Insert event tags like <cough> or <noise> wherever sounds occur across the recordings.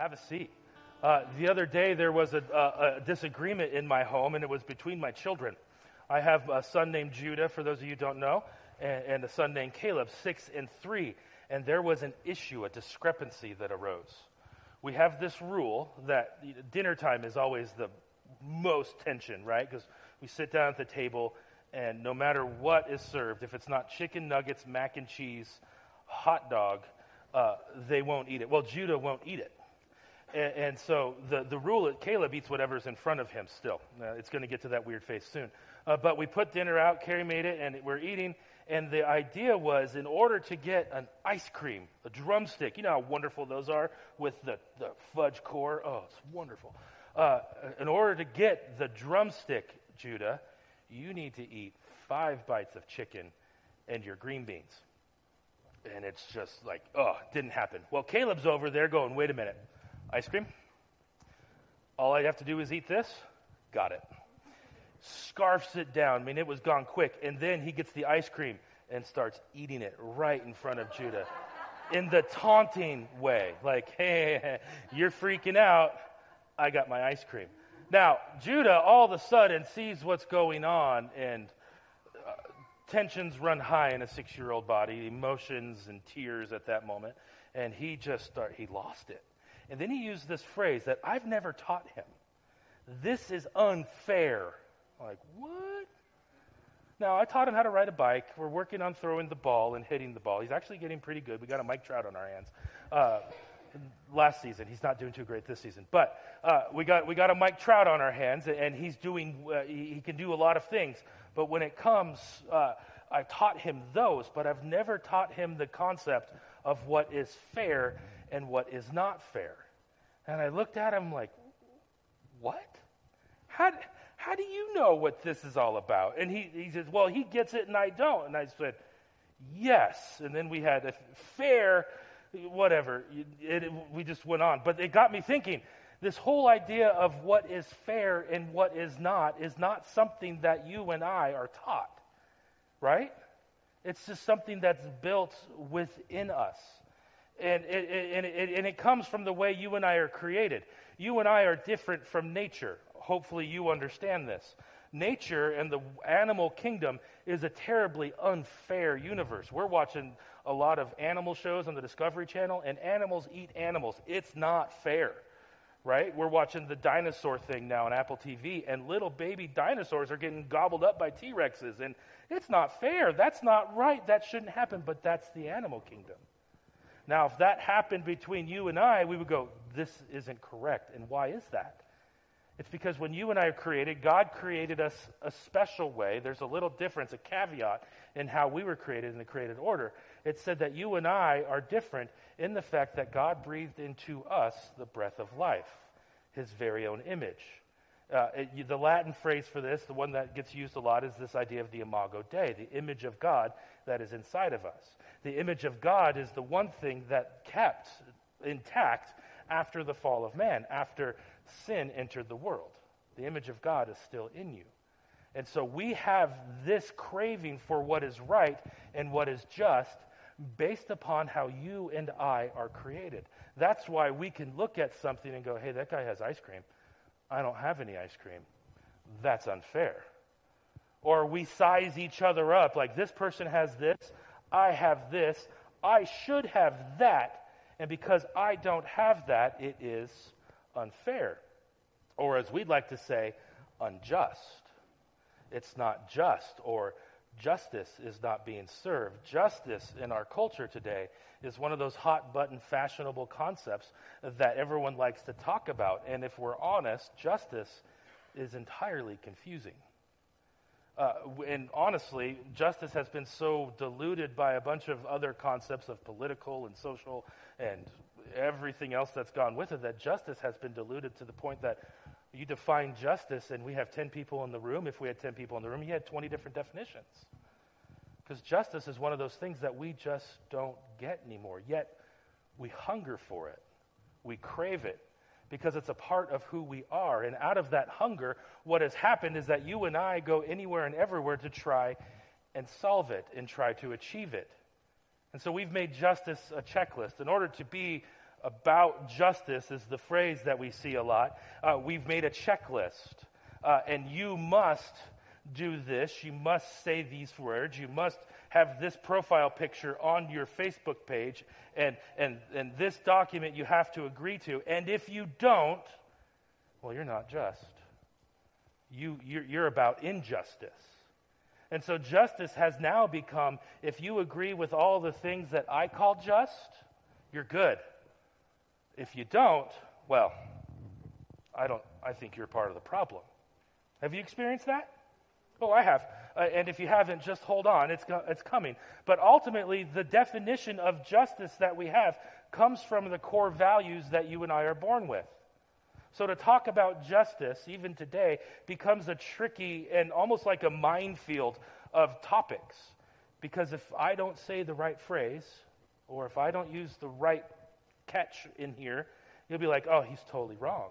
Have a seat. Uh, the other day, there was a, a, a, disagreement in my home, and it was between my children. I have a son named Judah, for those of you who don't know, and, and a son named Caleb, six and three. And there was an issue, a discrepancy that arose. We have this rule that dinner time is always the most tension, right? Because we sit down at the table, and no matter what is served, if it's not chicken nuggets, mac and cheese, hot dog, uh, they won't eat it. Well, Judah won't eat it. And, and so the, the rule Caleb eats whatever's in front of him still. Uh, it's going to get to that weird face soon. Uh, but we put dinner out, Carrie made it, and we're eating. And the idea was in order to get an ice cream, a drumstick, you know how wonderful those are with the, the fudge core? Oh, it's wonderful. Uh, in order to get the drumstick, Judah, you need to eat five bites of chicken and your green beans. And it's just like, oh, didn't happen. Well, Caleb's over there going, wait a minute. Ice cream? All I have to do is eat this? Got it. Scarfs it down. I mean, it was gone quick. And then he gets the ice cream and starts eating it right in front of Judah in the taunting way. Like, <laughs> hey, you're freaking out. I got my ice cream. Now, Judah all of a sudden sees what's going on, and uh, tensions run high in a six year old body, emotions and tears at that moment. And he just start, he lost it. And then he used this phrase that I've never taught him. This is unfair. I'm like, what? Now, I taught him how to ride a bike. We're working on throwing the ball and hitting the ball. He's actually getting pretty good. We got a Mike Trout on our hands. Uh, last season. He's not doing too great this season. But uh, we, got, we got a Mike Trout on our hands, and he's doing, uh, he, he, can do a lot of things. But when it comes, uh, I taught him those, but I've never taught him the concept of what is fair and what is not fair. And I looked at him like, what? How, how do you know what this is all about? And he, he says, well, he gets it and I don't. And I said, yes. And then we had a fair, whatever. It, it, we just went on. But it got me thinking this whole idea of what is fair and what is not is not something that you and I are taught, right? It's just something that's built within us. And it, and, and it comes from the way you and I are created. You and I are different from nature. Hopefully, you understand this. Nature and the animal kingdom is a terribly unfair universe. We're watching a lot of animal shows on the Discovery Channel, and animals eat animals. It's not fair, right? We're watching the dinosaur thing now on Apple TV, and little baby dinosaurs are getting gobbled up by T Rexes. And it's not fair. That's not right. That shouldn't happen, but that's the animal kingdom. Now, if that happened between you and I, we would go, this isn't correct. And why is that? It's because when you and I are created, God created us a special way. There's a little difference, a caveat in how we were created in the created order. It said that you and I are different in the fact that God breathed into us the breath of life, his very own image. Uh, it, the Latin phrase for this, the one that gets used a lot, is this idea of the imago Dei, the image of God that is inside of us. The image of God is the one thing that kept intact after the fall of man, after sin entered the world. The image of God is still in you. And so we have this craving for what is right and what is just based upon how you and I are created. That's why we can look at something and go, hey, that guy has ice cream. I don't have any ice cream. That's unfair. Or we size each other up like this person has this, I have this, I should have that, and because I don't have that, it is unfair. Or as we'd like to say, unjust. It's not just, or justice is not being served. Justice in our culture today is one of those hot button fashionable concepts that everyone likes to talk about. And if we're honest, justice is entirely confusing. Uh, and honestly, justice has been so diluted by a bunch of other concepts of political and social and everything else that's gone with it that justice has been diluted to the point that you define justice and we have 10 people in the room. If we had 10 people in the room, you had 20 different definitions. Because justice is one of those things that we just don't get anymore. Yet we hunger for it, we crave it because it's a part of who we are. And out of that hunger, what has happened is that you and I go anywhere and everywhere to try and solve it and try to achieve it. And so we've made justice a checklist. In order to be about justice is the phrase that we see a lot. Uh, we've made a checklist, uh, and you must do this. You must say these words. You must have this profile picture on your Facebook page, and, and, and this document you have to agree to. And if you don't, well, you're not just. You, you're, you're about injustice. And so justice has now become if you agree with all the things that I call just, you're good. If you don't, well, I don't I think you're part of the problem. Have you experienced that? Oh, I have. Uh, and if you haven't, just hold on. It's, go- it's coming. But ultimately, the definition of justice that we have comes from the core values that you and I are born with. So to talk about justice, even today, becomes a tricky and almost like a minefield of topics. Because if I don't say the right phrase, or if I don't use the right catch in here, you'll be like, oh, he's totally wrong.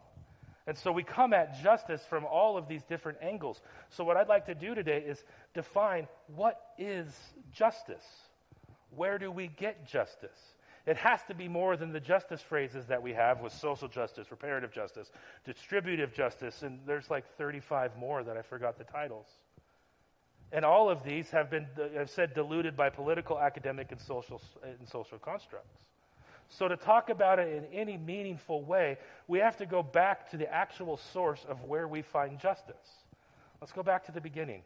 And so we come at justice from all of these different angles. So, what I'd like to do today is define what is justice? Where do we get justice? It has to be more than the justice phrases that we have with social justice, reparative justice, distributive justice, and there's like 35 more that I forgot the titles. And all of these have been, I've said, diluted by political, academic, and social, and social constructs. So, to talk about it in any meaningful way, we have to go back to the actual source of where we find justice. Let's go back to the beginning.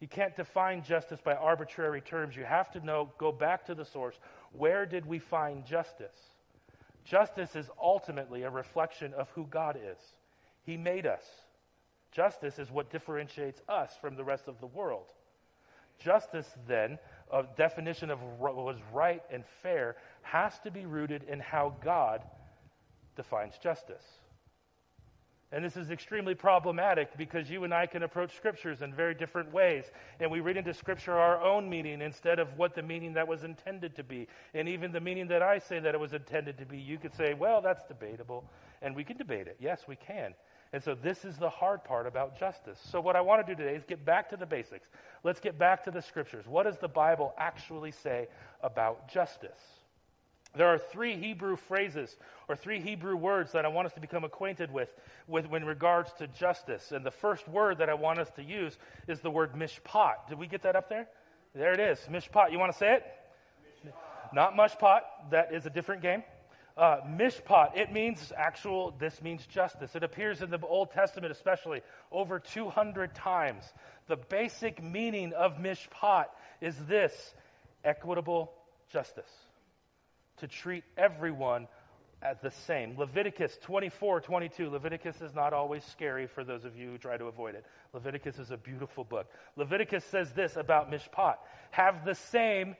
You can't define justice by arbitrary terms. You have to know, go back to the source. Where did we find justice? Justice is ultimately a reflection of who God is. He made us. Justice is what differentiates us from the rest of the world. Justice, then, a definition of what was right and fair, has to be rooted in how God defines justice. And this is extremely problematic because you and I can approach scriptures in very different ways. And we read into scripture our own meaning instead of what the meaning that was intended to be. And even the meaning that I say that it was intended to be, you could say, well, that's debatable. And we can debate it. Yes, we can. And so this is the hard part about justice. So what I want to do today is get back to the basics. Let's get back to the scriptures. What does the Bible actually say about justice? There are three Hebrew phrases or three Hebrew words that I want us to become acquainted with, with in regards to justice. And the first word that I want us to use is the word mishpat. Did we get that up there? There it is. Mishpat. You want to say it? Mishpat. Not mushpat. That is a different game. Uh, mishpat, it means actual, this means justice. It appears in the Old Testament, especially, over 200 times. The basic meaning of mishpat is this equitable justice to treat everyone as the same. Leviticus 24, 22. Leviticus is not always scary for those of you who try to avoid it. Leviticus is a beautiful book. Leviticus says this about mishpat have the same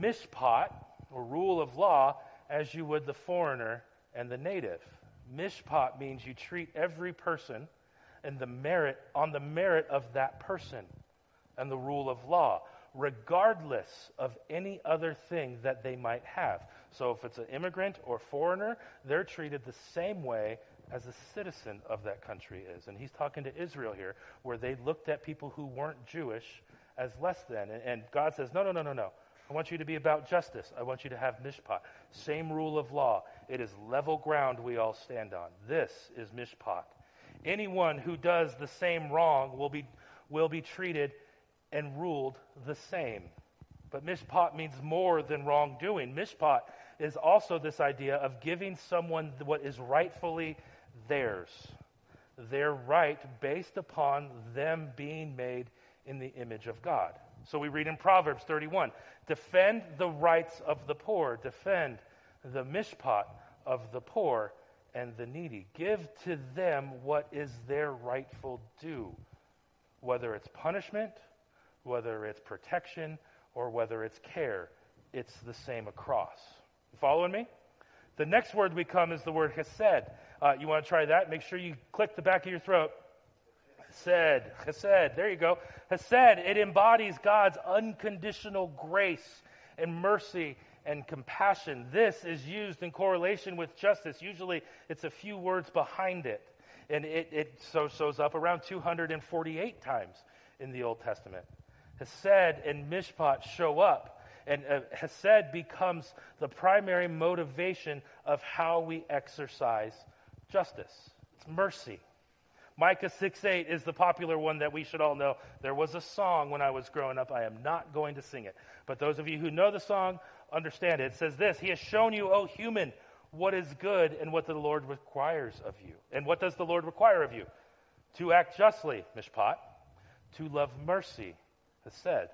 mishpat, or rule of law, as you would the foreigner and the native. Mishpat means you treat every person and the merit on the merit of that person and the rule of law regardless of any other thing that they might have. So if it's an immigrant or foreigner, they're treated the same way as a citizen of that country is. And he's talking to Israel here, where they looked at people who weren't Jewish as less than. And, and God says, no, no, no, no, no. I want you to be about justice. I want you to have mishpat. Same rule of law. It is level ground we all stand on. This is mishpat. Anyone who does the same wrong will be, will be treated and ruled the same. But mishpat means more than wrongdoing. Mishpat is also this idea of giving someone what is rightfully theirs. Their right based upon them being made in the image of God. So we read in Proverbs 31 defend the rights of the poor, defend the mishpat of the poor and the needy. Give to them what is their rightful due, whether it's punishment whether it's protection or whether it's care. It's the same across. You following me? The next word we come is the word chesed. Uh, you want to try that? Make sure you click the back of your throat. Chesed, chesed. There you go. Chesed, it embodies God's unconditional grace and mercy and compassion. This is used in correlation with justice. Usually it's a few words behind it. And it, it so shows up around 248 times in the Old Testament. Hesed and Mishpat show up And uh, becomes the primary motivation of how we exercise justice. It's mercy. Micah 6 8 is the popular one that we should all know. There was a song when I was growing up. I am not going to sing it. But those of you who know the song understand it. It says this He has shown you, O human, what is good and what the Lord requires of you. And what does the Lord require of you? To act justly, mishpat, to love mercy, hesed,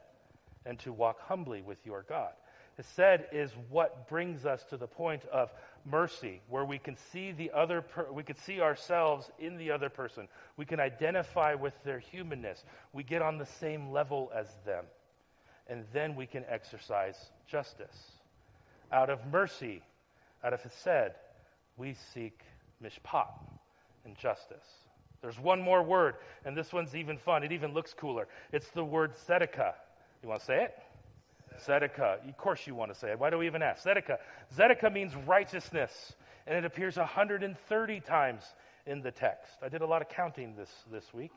and to walk humbly with your God. Hesed is what brings us to the point of mercy, where we can see the other, per- we can see ourselves in the other person. We can identify with their humanness. We get on the same level as them. And then we can exercise justice. Out of mercy, out of Hesed, we seek mishpat and justice. There's one more word, and this one's even fun. It even looks cooler. It's the word tzedakah. You want to say it? Tzedakah. Of course you want to say it. Why do we even ask? Tzedakah. Tzedakah means righteousness, and it appears 130 times in the text. I did a lot of counting this, this week,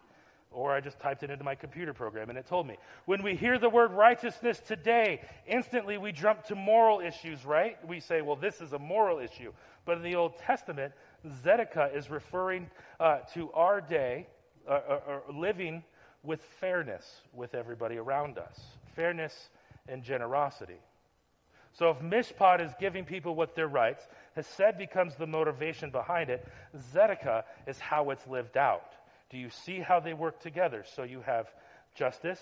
or I just typed it into my computer program, and it told me. When we hear the word righteousness today, instantly we jump to moral issues, right? We say, well, this is a moral issue. But in the Old Testament, Tzedakah is referring uh, to our day, uh, uh, living with fairness with everybody around us. Fairness and generosity. So if mishpat is giving people what their rights, Hesed becomes the motivation behind it. Tzedakah is how it's lived out. Do you see how they work together? So you have justice,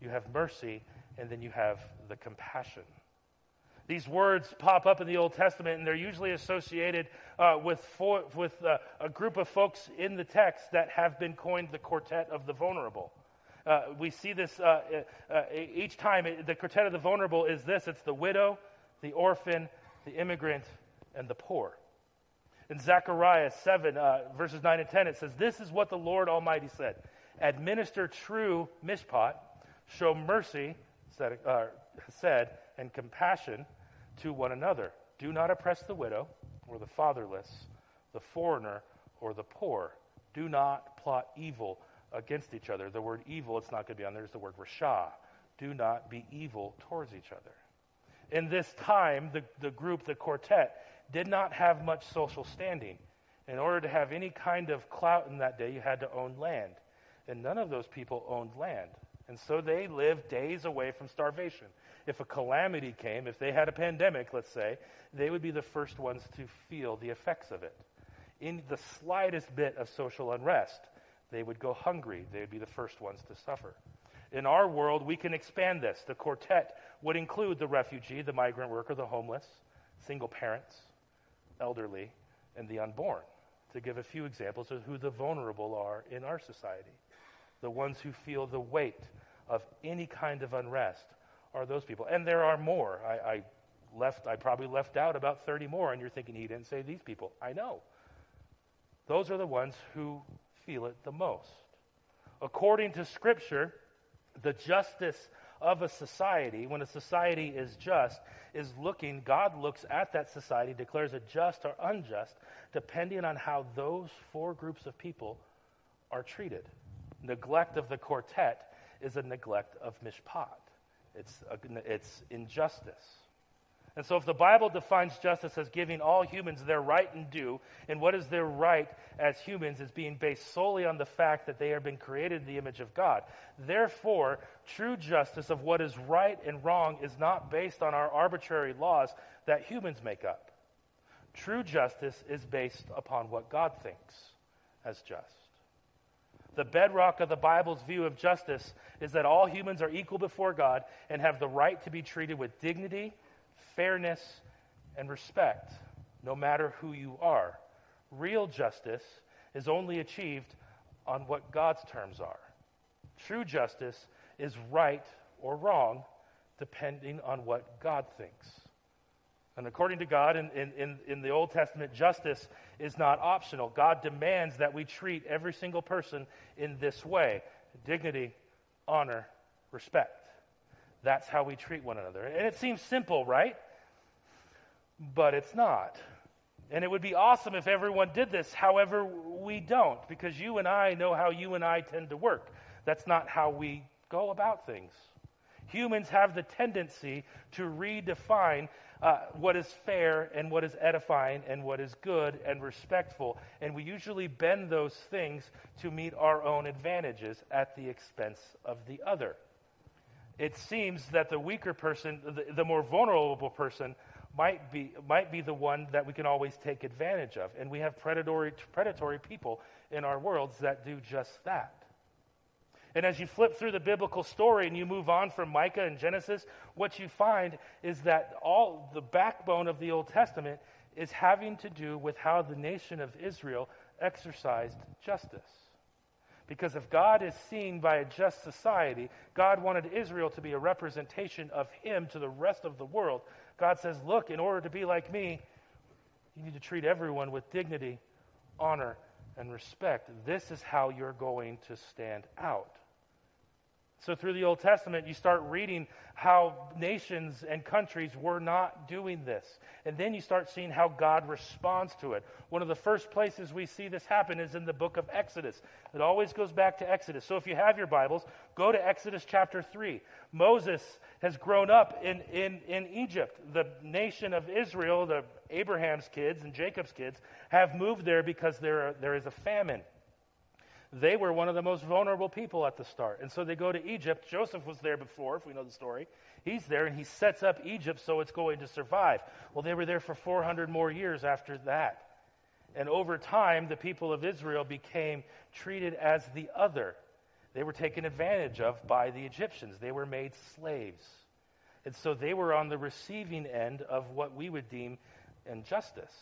you have mercy, and then you have the compassion. These words pop up in the Old Testament, and they're usually associated uh, with, for, with uh, a group of folks in the text that have been coined the quartet of the vulnerable. Uh, we see this uh, uh, uh, each time. The quartet of the vulnerable is this it's the widow, the orphan, the immigrant, and the poor. In Zechariah 7, verses 9 and 10, it says, This is what the Lord Almighty said Administer true mishpat, show mercy, said, said and compassion to one another. Do not oppress the widow or the fatherless, the foreigner or the poor. Do not plot evil against each other. The word evil, it's not going to be on there, is the word rasha. Do not be evil towards each other. In this time, the, the group, the quartet, did not have much social standing. In order to have any kind of clout in that day, you had to own land. And none of those people owned land. And so they lived days away from starvation if a calamity came, if they had a pandemic, let's say, they would be the first ones to feel the effects of it. In the slightest bit of social unrest, they would go hungry. They would be the first ones to suffer. In our world, we can expand this. The quartet would include the refugee, the migrant worker, the homeless, single parents, elderly, and the unborn, to give a few examples of who the vulnerable are in our society. The ones who feel the weight of any kind of unrest are those people. And there are more. I, I left, I probably left out about 30 more, and you're thinking he didn't say these people. I know. Those are the ones who feel it the most. According to Scripture, the justice of a society, when a society is just, is looking, God looks at that society, declares it just or unjust, depending on how those four groups of people are treated. Neglect of the quartet is a neglect of mishpat. It's, a, it's injustice. And so, if the Bible defines justice as giving all humans their right and due, and what is their right as humans is being based solely on the fact that they have been created in the image of God. Therefore, true justice of what is right and wrong is not based on our arbitrary laws that humans make up. True justice is based upon what God thinks as just. The bedrock of the Bible's view of justice is that all humans are equal before God and have the right to be treated with dignity, fairness, and respect, no matter who you are. Real justice is only achieved on what God's terms are. True justice is right or wrong depending on what God thinks. And according to God, in, in, in the Old Testament, justice is not optional. God demands that we treat every single person in this way dignity, honor, respect. That's how we treat one another. And it seems simple, right? But it's not. And it would be awesome if everyone did this. However, we don't, because you and I know how you and I tend to work. That's not how we go about things. Humans have the tendency to redefine uh, what is fair and what is edifying and what is good and respectful. And we usually bend those things to meet our own advantages at the expense of the other. It seems that the weaker person, the, the more vulnerable person, might be, might be the one that we can always take advantage of. And we have predatory, predatory people in our worlds that do just that. And as you flip through the biblical story and you move on from Micah and Genesis, what you find is that all the backbone of the Old Testament is having to do with how the nation of Israel exercised justice. Because if God is seen by a just society, God wanted Israel to be a representation of Him to the rest of the world. God says, Look, in order to be like me, you need to treat everyone with dignity, honor, and respect. This is how you're going to stand out. So, through the Old Testament, you start reading how nations and countries were not doing this. And then you start seeing how God responds to it. One of the first places we see this happen is in the book of Exodus. It always goes back to Exodus. So, if you have your Bibles, go to Exodus chapter 3. Moses has grown up in, in, in Egypt. The nation of Israel, the Abraham's kids and Jacob's kids, have moved there because there, there is a famine. They were one of the most vulnerable people at the start. And so they go to Egypt. Joseph was there before, if we know the story. He's there and he sets up Egypt so it's going to survive. Well, they were there for 400 more years after that. And over time, the people of Israel became treated as the other. They were taken advantage of by the Egyptians, they were made slaves. And so they were on the receiving end of what we would deem injustice.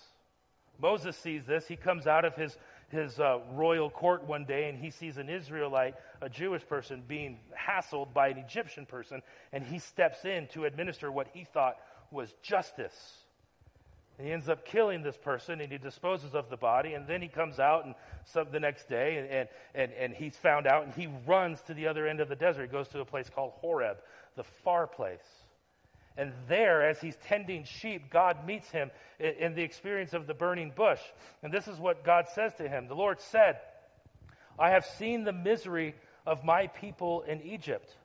Moses sees this. He comes out of his his uh, royal court one day and he sees an Israelite, a Jewish person, being hassled by an Egyptian person, and he steps in to administer what he thought was justice. And he ends up killing this person and he disposes of the body, and then he comes out and some, the next day and, and, and, and he's found out and he runs to the other end of the desert. He goes to a place called Horeb, the far place. And there, as he's tending sheep, God meets him in the experience of the burning bush. And this is what God says to him The Lord said, I have seen the misery of my people in Egypt.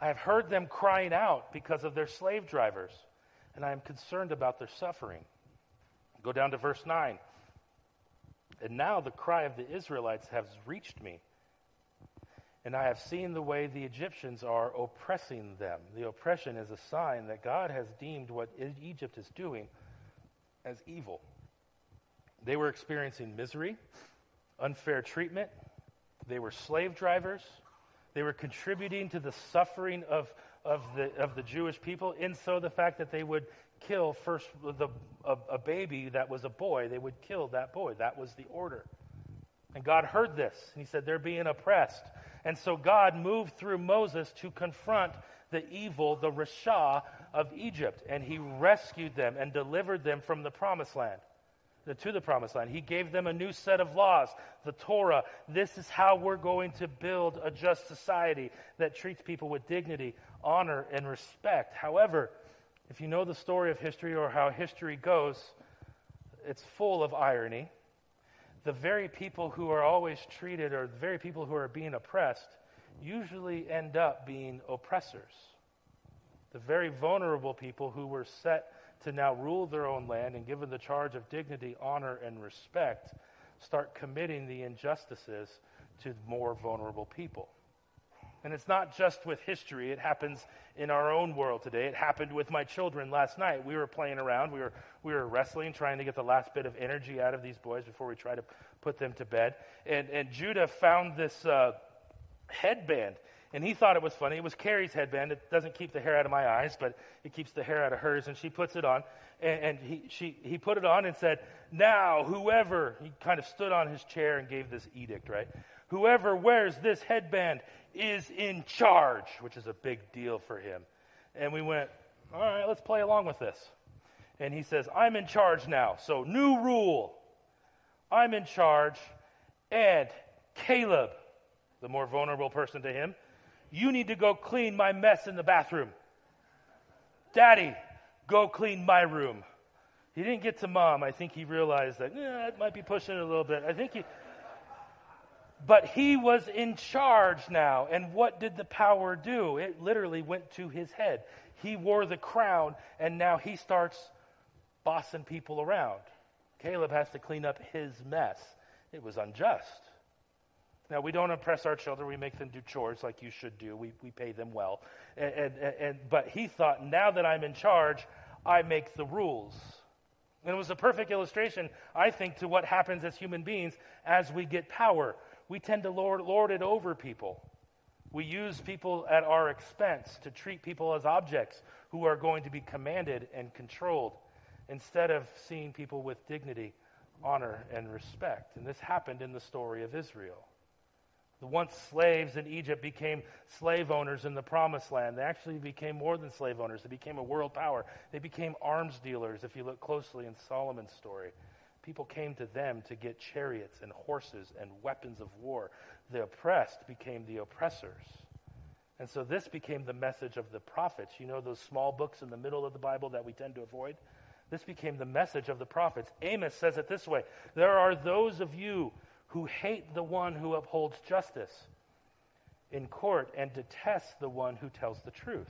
I have heard them crying out because of their slave drivers, and I am concerned about their suffering. Go down to verse 9. And now the cry of the Israelites has reached me and I have seen the way the Egyptians are oppressing them. The oppression is a sign that God has deemed what Egypt is doing as evil. They were experiencing misery, unfair treatment, they were slave drivers, they were contributing to the suffering of, of, the, of the Jewish people, in so the fact that they would kill first the, a, a baby that was a boy, they would kill that boy. That was the order. And God heard this, and He said, They're being oppressed. And so God moved through Moses to confront the evil, the Rasha of Egypt, and he rescued them and delivered them from the promised land, to the promised land. He gave them a new set of laws, the Torah. This is how we're going to build a just society that treats people with dignity, honor, and respect. However, if you know the story of history or how history goes, it's full of irony the very people who are always treated or the very people who are being oppressed usually end up being oppressors. The very vulnerable people who were set to now rule their own land and given the charge of dignity, honor, and respect start committing the injustices to more vulnerable people. And it's not just with history, it happens in our own world today. It happened with my children last night. We were playing around, we were, we were wrestling, trying to get the last bit of energy out of these boys before we try to put them to bed. And, and Judah found this uh, headband, and he thought it was funny. It was Carrie's headband. It doesn't keep the hair out of my eyes, but it keeps the hair out of hers. And she puts it on, and, and he, she, he put it on and said, Now, whoever, he kind of stood on his chair and gave this edict, right? Whoever wears this headband is in charge, which is a big deal for him. And we went, all right, let's play along with this. And he says, I'm in charge now. So, new rule. I'm in charge. And Caleb, the more vulnerable person to him, you need to go clean my mess in the bathroom. Daddy, go clean my room. He didn't get to mom. I think he realized that, yeah, it might be pushing it a little bit. I think he, But he was in charge now. And what did the power do? It literally went to his head. He wore the crown, and now he starts bossing people around. Caleb has to clean up his mess. It was unjust. Now, we don't oppress our children. We make them do chores like you should do. We, we pay them well. And, and, and, but he thought, now that I'm in charge, I make the rules. And it was a perfect illustration, I think, to what happens as human beings as we get power. We tend to lord, lord it over people. We use people at our expense to treat people as objects who are going to be commanded and controlled instead of seeing people with dignity, honor, and respect. And this happened in the story of Israel. The once slaves in Egypt became slave owners in the promised land. They actually became more than slave owners, they became a world power. They became arms dealers, if you look closely in Solomon's story. People came to them to get chariots and horses and weapons of war. The oppressed became the oppressors. And so this became the message of the prophets. You know those small books in the middle of the Bible that we tend to avoid? This became the message of the prophets. Amos says it this way There are those of you who hate the one who upholds justice in court and detest the one who tells the truth.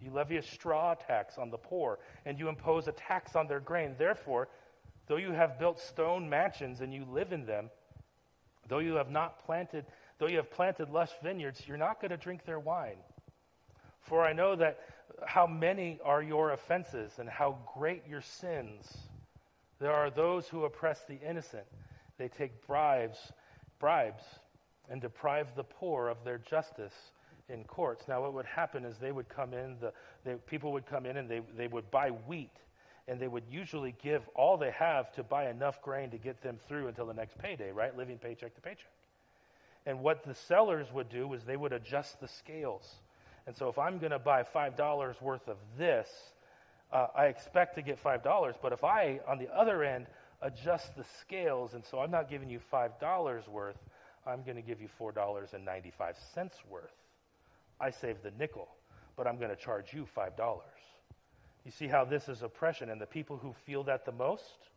You levy a straw tax on the poor, and you impose a tax on their grain. Therefore, though you have built stone mansions and you live in them, though you have not planted, though you have planted lush vineyards, you're not going to drink their wine. For I know that how many are your offenses and how great your sins. There are those who oppress the innocent they take bribes, bribes and deprive the poor of their justice in courts. Now, what would happen is they would come in, the, people would come in and they, they would buy wheat, and they would usually give all they have to buy enough grain to get them through until the next payday, right? Living paycheck to paycheck. And what the sellers would do is they would adjust the scales. And so if I'm going to buy $5 worth of this, uh, I expect to get $5. But if I, on the other end, adjust the scales, and so I'm not giving you $5 worth, I'm going to give you $4.95 worth. I save the nickel, but I'm going to charge you $5. You see how this is oppression, and the people who feel that the most?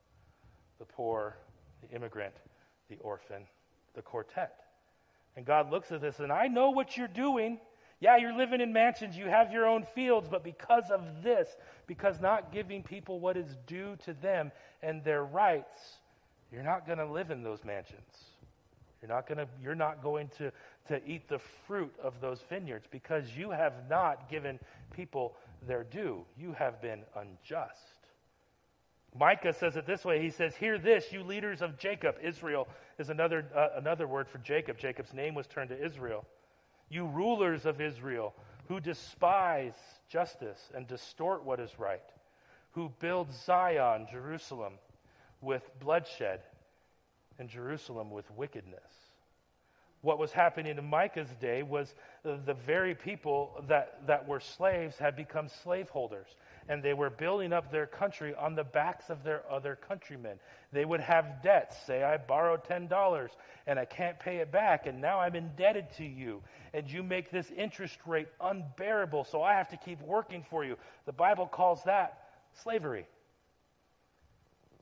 The poor, the immigrant, the orphan, the quartet. And God looks at this, and I know what you're doing. Yeah, you're living in mansions, you have your own fields, but because of this, because not giving people what is due to them and their rights, you're not going to live in those mansions. You're not going to you're not going to to eat the fruit of those vineyards because you have not given people their due. You have been unjust. Micah says it this way. He says, "Hear this, you leaders of Jacob. Israel is another uh, another word for Jacob. Jacob's name was turned to Israel you rulers of Israel who despise justice and distort what is right, who build Zion, Jerusalem, with bloodshed, and Jerusalem with wickedness. What was happening in Micah's day was the very people that, that were slaves had become slaveholders and they were building up their country on the backs of their other countrymen. They would have debts. Say, I borrowed $10 and I can't pay it back, and now I'm indebted to you, and you make this interest rate unbearable, so I have to keep working for you. The Bible calls that slavery.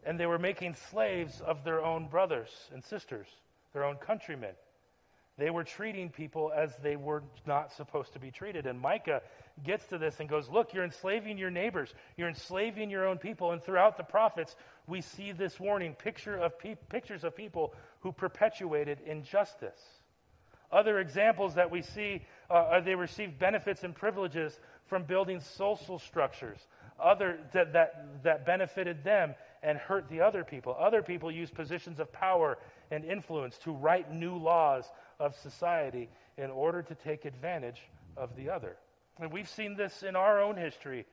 And they were making slaves of their own brothers and sisters, their own countrymen. They were treating people as they were not supposed to be treated. And Micah gets to this and goes, Look, you're enslaving your neighbors, you're enslaving your own people. And throughout the prophets, we see this warning picture of pe- pictures of people who perpetuated injustice. Other examples that we see uh, are they received benefits and privileges from building social structures, other that, that, that benefited them and hurt the other people. Other people use positions of power and influence to write new laws of society in order to take advantage of the other. And we've seen this in our own history.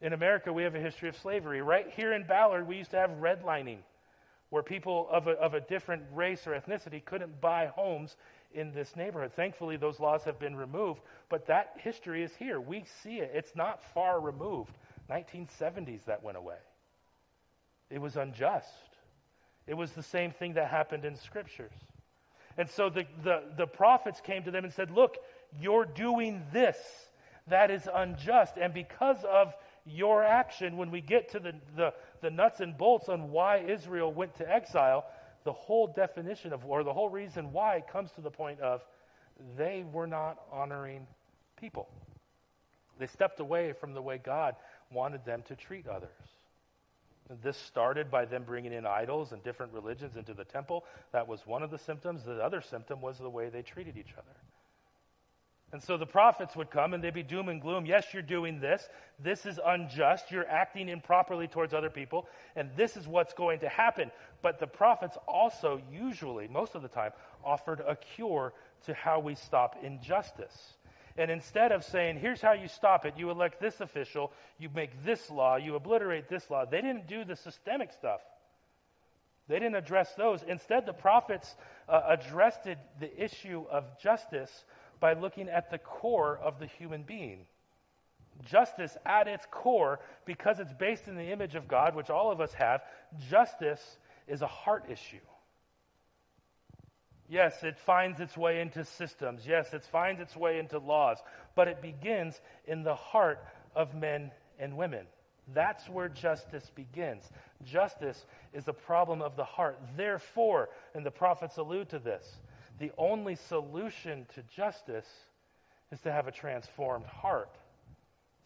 In America, we have a history of slavery. Right here in Ballard, we used to have redlining, where people of a, of a different race or ethnicity couldn't buy homes in this neighborhood. Thankfully, those laws have been removed, but that history is here. We see it. It's not far removed. 1970s, that went away. It was unjust. It was the same thing that happened in scriptures. And so the, the, the prophets came to them and said, Look, you're doing this. That is unjust. And because of your action, when we get to the, the, the nuts and bolts on why Israel went to exile, the whole definition of, or the whole reason why comes to the point of they were not honoring people. They stepped away from the way God wanted them to treat others. This started by them bringing in idols and different religions into the temple. That was one of the symptoms. The other symptom was the way they treated each other. And so the prophets would come and they'd be doom and gloom. Yes, you're doing this. This is unjust. You're acting improperly towards other people. And this is what's going to happen. But the prophets also, usually, most of the time, offered a cure to how we stop injustice. And instead of saying, here's how you stop it, you elect this official, you make this law, you obliterate this law, they didn't do the systemic stuff. They didn't address those. Instead, the prophets uh, addressed the issue of justice by looking at the core of the human being. Justice, at its core, because it's based in the image of God, which all of us have, justice is a heart issue. Yes, it finds its way into systems. Yes, it finds its way into laws. But it begins in the heart of men and women. That's where justice begins. Justice is a problem of the heart. Therefore, and the prophets allude to this, the only solution to justice is to have a transformed heart.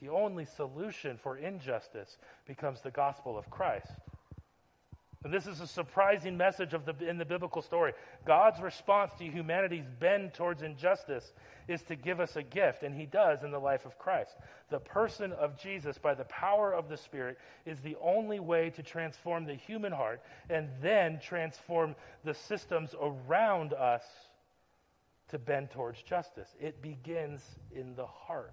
The only solution for injustice becomes the gospel of Christ. And this is a surprising message of the, in the biblical story. God's response to humanity's bend towards injustice is to give us a gift, and He does in the life of Christ. The person of Jesus, by the power of the Spirit, is the only way to transform the human heart and then transform the systems around us to bend towards justice. It begins in the heart.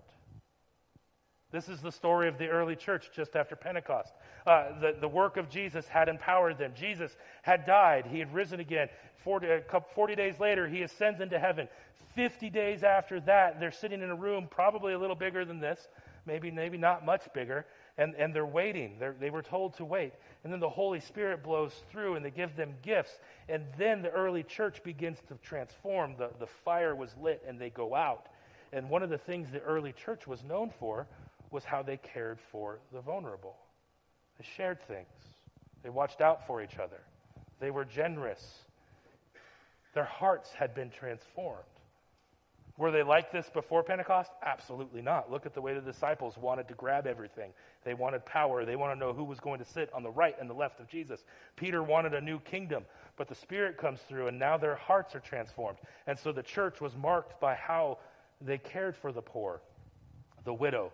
This is the story of the early church just after Pentecost. Uh, the, the work of Jesus had empowered them. Jesus had died. He had risen again. 40, 40 days later, he ascends into heaven. 50 days after that, they're sitting in a room probably a little bigger than this, maybe, maybe not much bigger, and, and they're waiting. They're, they were told to wait. And then the Holy Spirit blows through and they give them gifts. And then the early church begins to transform. The, the fire was lit and they go out. And one of the things the early church was known for was how they cared for the vulnerable. They shared things, they watched out for each other, they were generous. Their hearts had been transformed. Were they like this before Pentecost? Absolutely not. Look at the way the disciples wanted to grab everything. They wanted power. They wanted to know who was going to sit on the right and the left of Jesus. Peter wanted a new kingdom, but the Spirit comes through, and now their hearts are transformed. And so the church was marked by how they cared for the poor, the widow,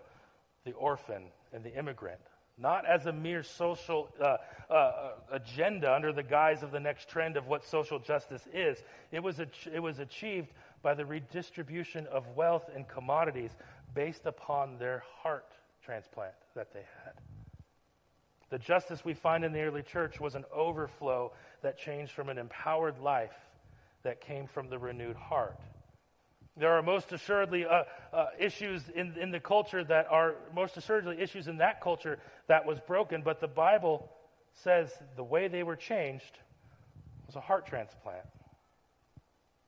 the orphan, and the immigrant. Not as a mere social uh, uh, agenda under the guise of the next trend of what social justice is. It was, ach- it was achieved by the redistribution of wealth and commodities based upon their heart transplant that they had. The justice we find in the early church was an overflow that changed from an empowered life that came from the renewed heart. There are most assuredly uh, uh, issues in, in the culture that are most assuredly issues in that culture that was broken, but the Bible says the way they were changed was a heart transplant.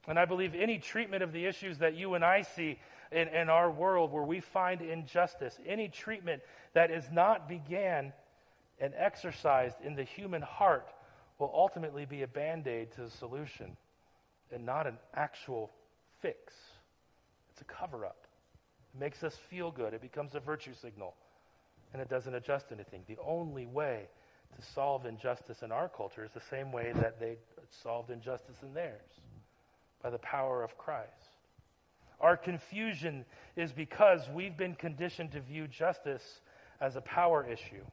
And I believe any treatment of the issues that you and I see in, in our world where we find injustice, any treatment that is not began and exercised in the human heart will ultimately be a band aid to the solution and not an actual fix. It's a cover up. It makes us feel good. It becomes a virtue signal. And it doesn't adjust anything. The only way to solve injustice in our culture is the same way that they solved injustice in theirs by the power of Christ. Our confusion is because we've been conditioned to view justice as a power issue.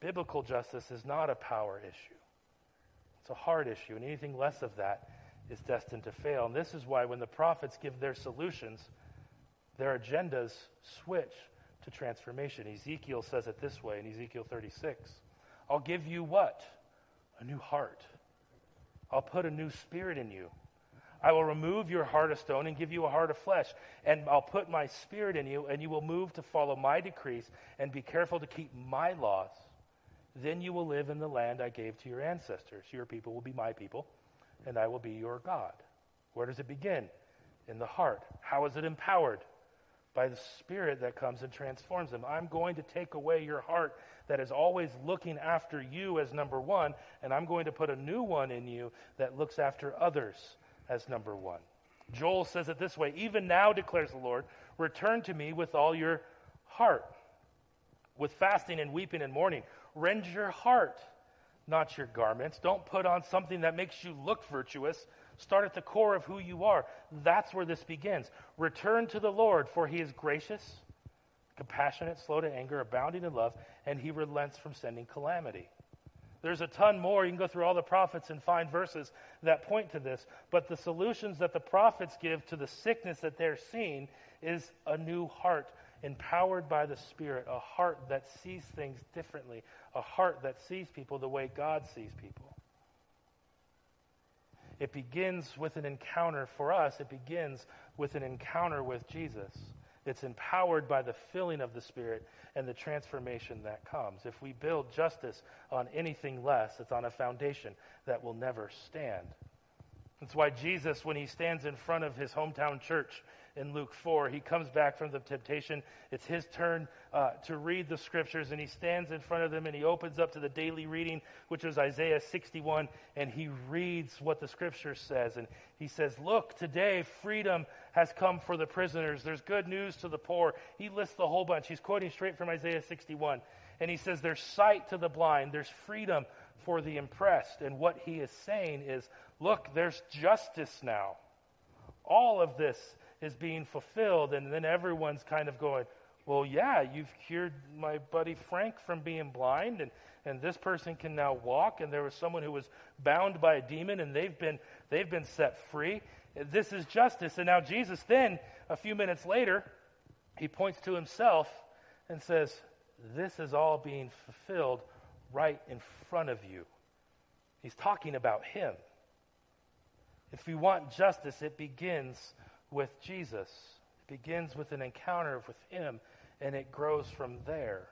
Biblical justice is not a power issue, it's a heart issue, and anything less of that is destined to fail. And this is why when the prophets give their solutions, their agendas switch to transformation. Ezekiel says it this way in Ezekiel 36 I'll give you what? A new heart. I'll put a new spirit in you. I will remove your heart of stone and give you a heart of flesh. And I'll put my spirit in you, and you will move to follow my decrees and be careful to keep my laws. Then you will live in the land I gave to your ancestors. Your people will be my people, and I will be your God. Where does it begin? In the heart. How is it empowered? by the Spirit that comes and transforms them. I'm going to take away your heart that is always looking after you as number one, and I'm going to put a new one in you that looks after others as number one. Joel says it this way Even now, declares the Lord, return to me with all your heart, with fasting and weeping and mourning. Rend your heart, not your garments. Don't put on something that makes you look virtuous. Start at the core of who you are. That's where this begins. Return to the Lord, for he is gracious, compassionate, slow to anger, abounding in love, and he relents from sending calamity. There's a ton more. You can go through all the prophets and find verses that point to this. But the solutions that the prophets give to the sickness that they're seeing is a new heart, empowered by the Spirit, a heart that sees things differently, a heart that sees people the way God sees people. It begins with an encounter for us, it begins with an encounter with Jesus. It's empowered by the filling of the Spirit and the transformation that comes. If we build justice on anything less, it's on a foundation that will never stand. That's why Jesus, when he stands in front of his hometown church in Luke 4. He comes back from the temptation. It's his turn uh, to read the scriptures, and he stands in front of them and he opens up to the daily reading, which was Isaiah 61, and he reads what the scripture says. And he says, Look, today freedom has come for the prisoners. There's good news to the poor. He lists the whole bunch. He's quoting straight from Isaiah 61. And he says, There's sight to the blind, there's freedom for the impressed. And what he is saying is, Look, there's justice now. All of this is being fulfilled. And then everyone's kind of going, well, yeah, you've cured my buddy Frank from being blind, and, and this person can now walk, and there was someone who was bound by a demon, and they've been, they've been set free. This is justice. And now Jesus then, a few minutes later, he points to himself and says, This is all being fulfilled right in front of you. He's talking about him. If we want justice, it begins with Jesus. It begins with an encounter with Him, and it grows from there.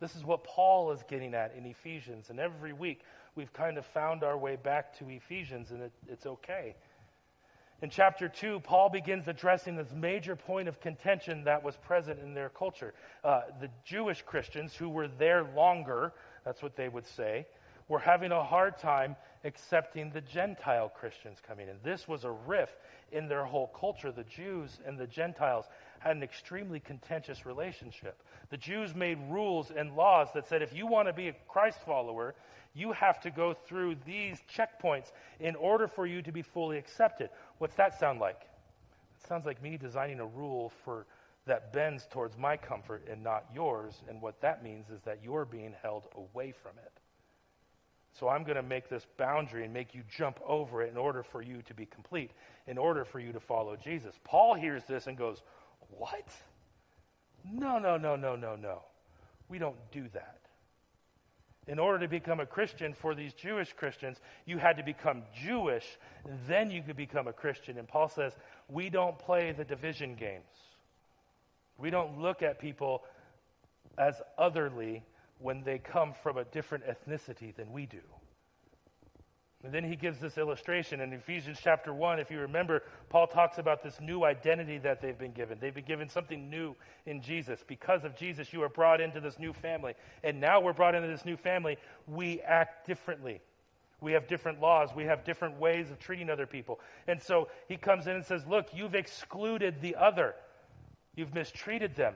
This is what Paul is getting at in Ephesians. And every week we've kind of found our way back to Ephesians, and it, it's okay. In chapter 2, Paul begins addressing this major point of contention that was present in their culture. Uh, the Jewish Christians who were there longer, that's what they would say, were having a hard time accepting the Gentile Christians coming in. This was a rift in their whole culture. The Jews and the Gentiles had an extremely contentious relationship. The Jews made rules and laws that said if you want to be a Christ follower, you have to go through these checkpoints in order for you to be fully accepted. What's that sound like? It sounds like me designing a rule for that bends towards my comfort and not yours, and what that means is that you're being held away from it. So I'm going to make this boundary and make you jump over it in order for you to be complete, in order for you to follow Jesus. Paul hears this and goes, What? No, no, no, no, no, no. We don't do that. In order to become a Christian for these Jewish Christians, you had to become Jewish, then you could become a Christian. And Paul says, We don't play the division games. We don't look at people as otherly when they come from a different ethnicity than we do. And then he gives this illustration in Ephesians chapter 1. If you remember, Paul talks about this new identity that they've been given. They've been given something new in Jesus. Because of Jesus, you are brought into this new family. And now we're brought into this new family. We act differently. We have different laws. We have different ways of treating other people. And so he comes in and says, Look, you've excluded the other, you've mistreated them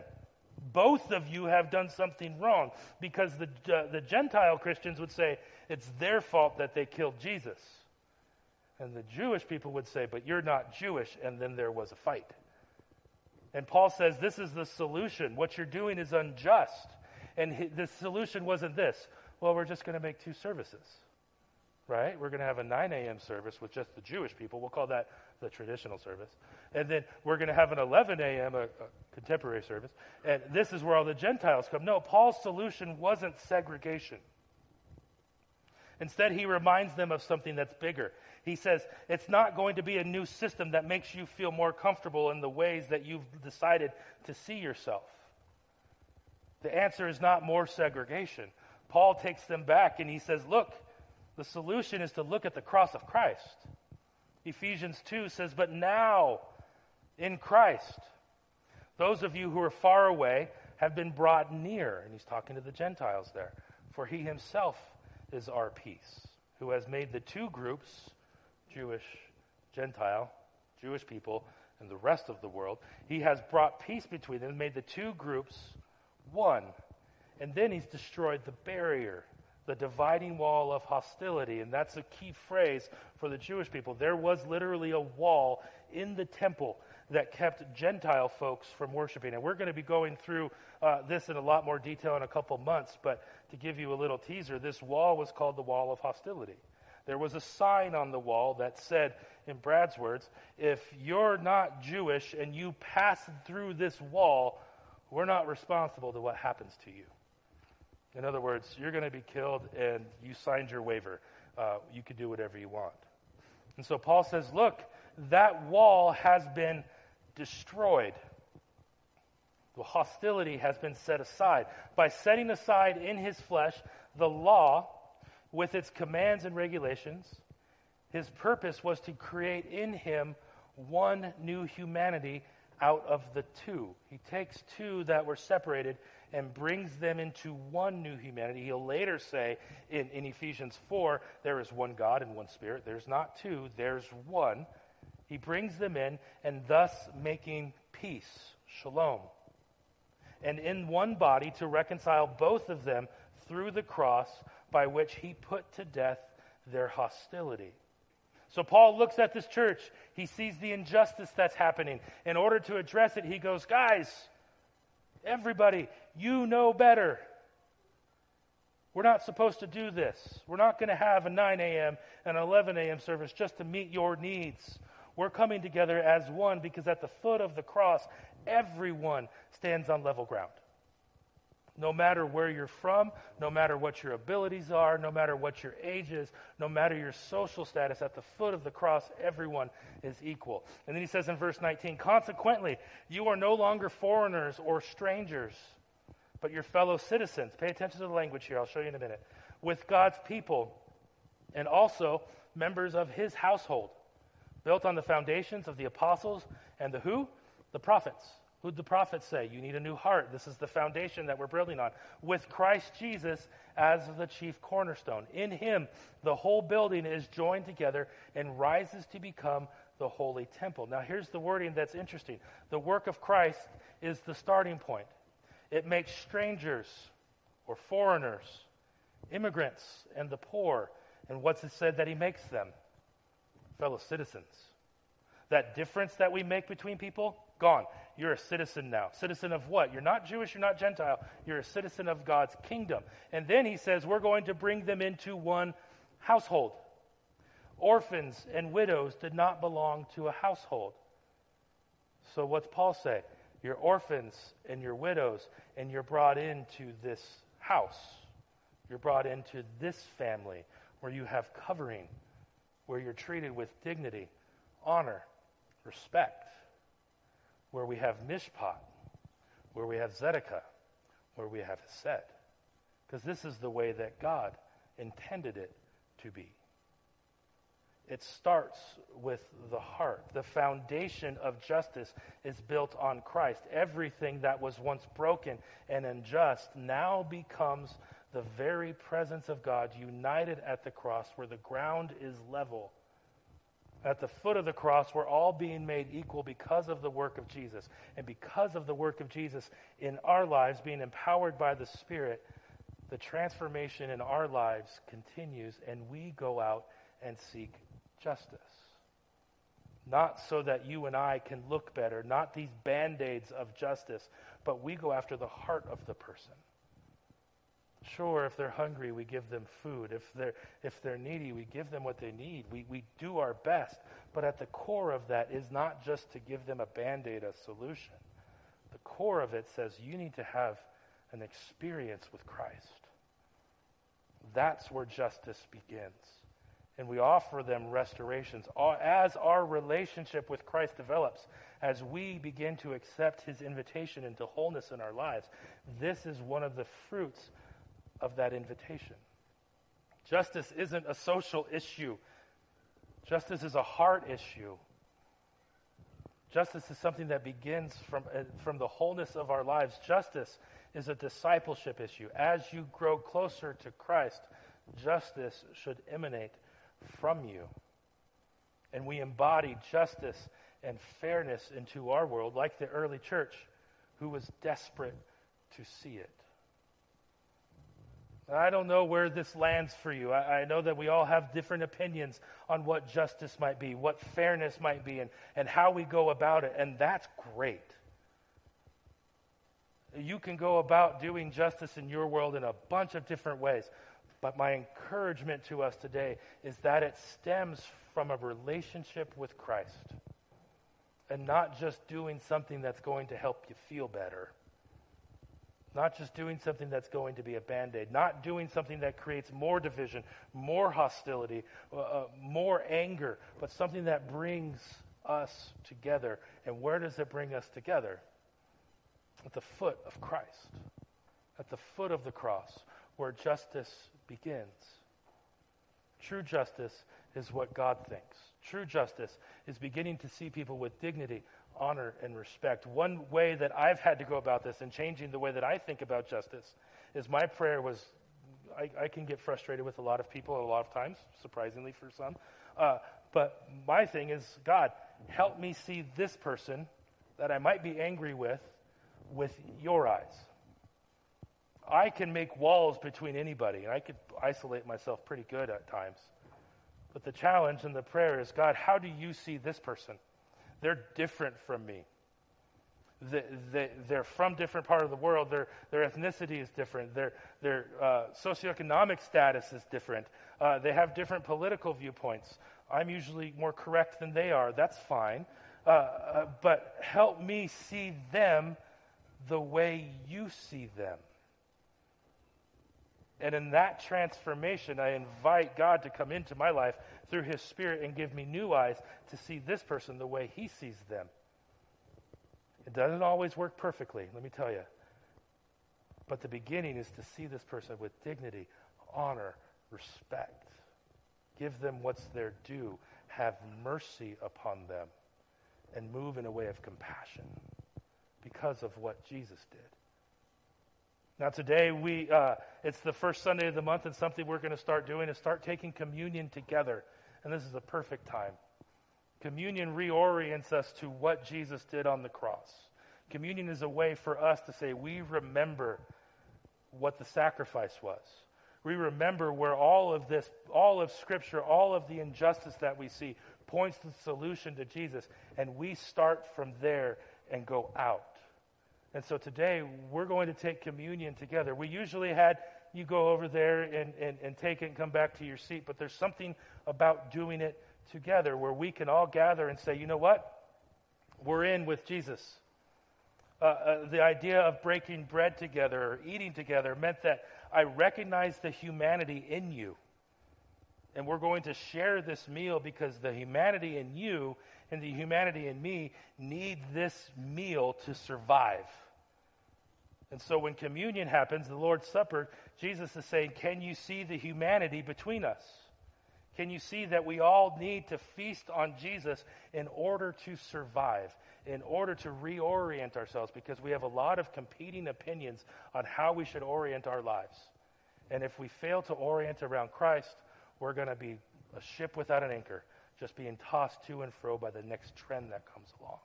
both of you have done something wrong. Because the, uh, the Gentile Christians would say it's their fault that they killed Jesus. And the Jewish people would say, but you're not Jewish. And then there was a fight. And Paul says this is the solution. What you're doing is unjust. And the solution wasn't this well, we're just going to make two services right? We're going to have a 9 a.m. service with just the Jewish people. We'll call that the traditional service. And then we're going to have an 11 a.m., a, a, contemporary service. And this is where all the Gentiles come. No, Paul's solution wasn't segregation. Instead, he reminds them of something that's bigger. He says, it's not going to be a new system that makes you feel more comfortable in the ways that you've decided to see yourself. The answer is not more segregation. Paul takes them back and he says, look, the solution is to look at the cross of Christ. Ephesians 2 says, But now, in Christ, Those of you who are far away have been brought near. And he's talking to the Gentiles there. For he himself is our peace, who has made the two groups, Jewish, Gentile, Jewish people, and the rest of the world, he has brought peace between them, made the two groups one. And then he's destroyed the barrier, the dividing wall of hostility. And that's a key phrase for the Jewish people. There was literally a wall in the temple that kept Gentile folks from worshiping. And we're going to be going through uh, this in a lot more detail in a couple months. But to give you a little teaser, this wall was called the wall of hostility. There was a sign on the wall that said, in Brad's words, if you're not Jewish and you pass through this wall, we're not responsible to what happens to you. In other words, you're going to be killed and you signed your waiver. Uh, you can do whatever you want. And so Paul says, look, that wall has been destroyed. The hostility has been set aside. By setting aside in his flesh the law with its commands and regulations, his purpose was to create in him one new humanity out of the two. He takes two that were separated and brings them into one new humanity. He'll later say in, in Ephesians 4 there is one God and one Spirit. There's not two, there's one. He brings them in and thus making peace, shalom. And in one body to reconcile both of them through the cross by which he put to death their hostility. So Paul looks at this church. He sees the injustice that's happening. In order to address it, he goes, Guys, everybody, you know better. We're not supposed to do this. We're not going to have a 9 a.m. and 11 a.m. service just to meet your needs. We're coming together as one because at the foot of the cross, everyone stands on level ground. No matter where you're from, no matter what your abilities are, no matter what your age is, no matter your social status, at the foot of the cross, everyone is equal. And then he says in verse 19, Consequently, you are no longer foreigners or strangers, but your fellow citizens. Pay attention to the language here, I'll show you in a minute. With God's people, and also members of his household, built on the foundations of the apostles and the who? The prophets Who'd the prophets say? You need a new heart. This is the foundation that we're building on. With Christ Jesus as the chief cornerstone. In him, the whole building is joined together and rises to become the holy temple. Now, here's the wording that's interesting the work of Christ is the starting point, it makes strangers or foreigners, immigrants, and the poor. And what's it said that he makes them? Fellow citizens. That difference that we make between people, gone. You're a citizen now. Citizen of what? You're not Jewish, you're not Gentile. You're a citizen of God's kingdom. And then he says, we're going to bring them into one household. Orphans and widows did not belong to a household. So what's Paul say? You're orphans and you're widows, and you're brought into this house. You're brought into this family where you have covering, where you're treated with dignity, honor, respect where we have mishpat, where we have tzedakah, where we have hesed. Because this is the way that God intended it to be. It starts with the heart. The foundation of justice is built on Christ. Everything that was once broken and unjust now becomes the very presence of God united at the cross where the ground is level at the foot of the cross, we're all being made equal because of the work of Jesus. And because of the work of Jesus in our lives, being empowered by the Spirit, the transformation in our lives continues, and we go out and seek justice. Not so that you and I can look better, not these band aids of justice, but we go after the heart of the person. Sure, if they're hungry, we give them food. If they're, if they're needy, we give them what they need. We, we do our best. But at the core of that is not just to give them a band aid, a solution. The core of it says you need to have an experience with Christ. That's where justice begins. And we offer them restorations. As our relationship with Christ develops, as we begin to accept his invitation into wholeness in our lives, this is one of the fruits of that invitation. Justice isn't a social issue, justice is a heart issue. Justice is something that begins from, uh, from the wholeness of our lives. Justice is a discipleship issue. As you grow closer to Christ, justice should emanate from you. And we embody justice and fairness into our world, like the early church, who was desperate to see it. I don't know where this lands for you. I, I, know that we all have different opinions on what justice might be, what fairness might be, and, and how we go about it, and that's great. You can go about doing justice in your world in a bunch of different ways. But my encouragement to us today is that it stems from a relationship with Christ and not just doing something that's going to help you feel better. Not just doing something that's going to be a band aid, not doing something that creates more division, more hostility, uh, uh, more anger, but something that brings us together. And where does it bring us together? At the foot of Christ, at the foot of the cross, where justice begins. True justice is what God thinks. True justice is beginning to see people with dignity, honor, and respect. One way that I've had to go about this and changing the way that I think about justice is my prayer was I, I can get frustrated with a lot of people a lot of times, surprisingly for some. Uh, but my thing is, God, help me see this person that I might be angry with with your eyes. I can make walls between anybody, and I could isolate myself pretty good at times. But the challenge in the prayer is God, how do you see this person? They're different from me. They're from different part of the world. Their, their ethnicity is different. Their, their uh, socioeconomic status is different. Uh, they have different political viewpoints. I'm usually more correct than they are. That's fine. Uh, uh but help me see them the way you see them. And in that transformation, I invite God to come into my life through His Spirit and give me new eyes to see this person the way He sees them. It doesn't always work perfectly, let me tell you. But the beginning is to see this person with dignity, honor, respect. Give them what's their due. Have mercy upon them. And move in a way of compassion because of what Jesus did. Now, today, we, uh, it's the first Sunday of the month, and something we're going to start doing is start taking communion together. And this is a perfect time. Communion reorients us to what Jesus did on the cross. Communion is a way for us to say, we remember what the sacrifice was. We remember where all of this, all of Scripture, all of the injustice that we see points to the solution to Jesus. And we start from there and go out. And so today we're going to take communion together. We usually had you go over there and, and, and take it and come back to your seat, but there's something about doing it together where we can all gather and say, you know what? We're in with Jesus. Uh, uh, the idea of breaking bread together or eating together meant that I recognize the humanity in you. And we're going to share this meal because the humanity in you and the humanity in me need this meal to survive. And so when communion happens, the Lord's Supper, Jesus is saying, Can you see the humanity between us? Can you see that we all need to feast on Jesus in order to survive, in order to reorient ourselves? Because we have a lot of competing opinions on how we should orient our lives. And if we fail to orient around Christ, we're going to be a ship without an anchor, just being tossed to and fro by the next trend that comes along.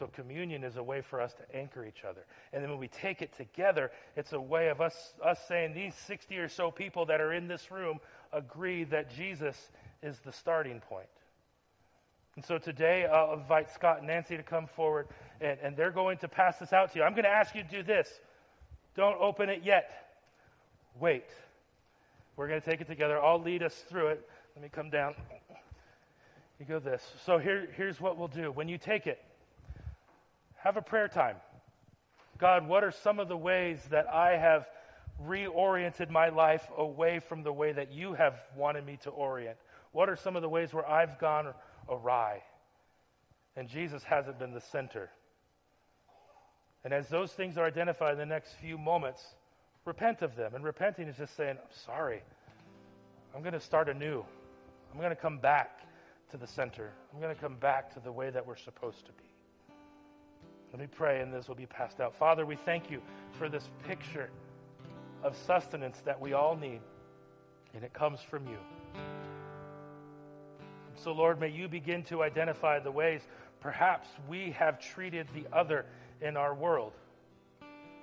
So communion is a way for us to anchor each other. And then when we take it together, it's a way of us, us saying these 60 or so people that are in this room agree that Jesus is the starting point. And so today I'll invite Scott and Nancy to come forward, and, and they're going to pass this out to you. I'm going to ask you to do this. Don't open it yet. Wait. We're going to take it together. I'll lead us through it. Let me come down. You go this. So here, here's what we'll do. When you take it, have a prayer time. God, what are some of the ways that I have reoriented my life away from the way that you have wanted me to orient? What are some of the ways where I've gone awry? And Jesus hasn't been the center. And as those things are identified in the next few moments, repent of them. And repenting is just saying, I'm sorry. I'm going to start anew. I'm going to come back to the center. I'm going to come back to the way that we're supposed to be. Let me pray, and this will be passed out. Father, we thank you for this picture of sustenance that we all need, and it comes from you. So, Lord, may you begin to identify the ways perhaps we have treated the other in our world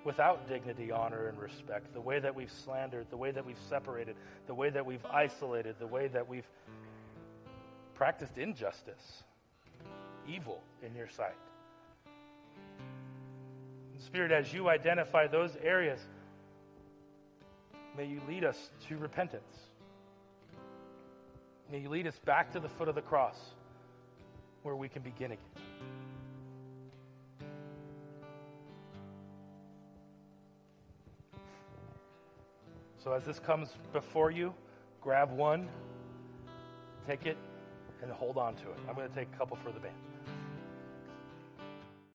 without dignity, honor, and respect. The way that we've slandered, the way that we've separated, the way that we've isolated, the way that we've practiced injustice, evil in your sight. Spirit, as you identify those areas, may you lead us to repentance. May you lead us back to the foot of the cross where we can begin again. So, as this comes before you, grab one, take it, and hold on to it. I'm going to take a couple for the band.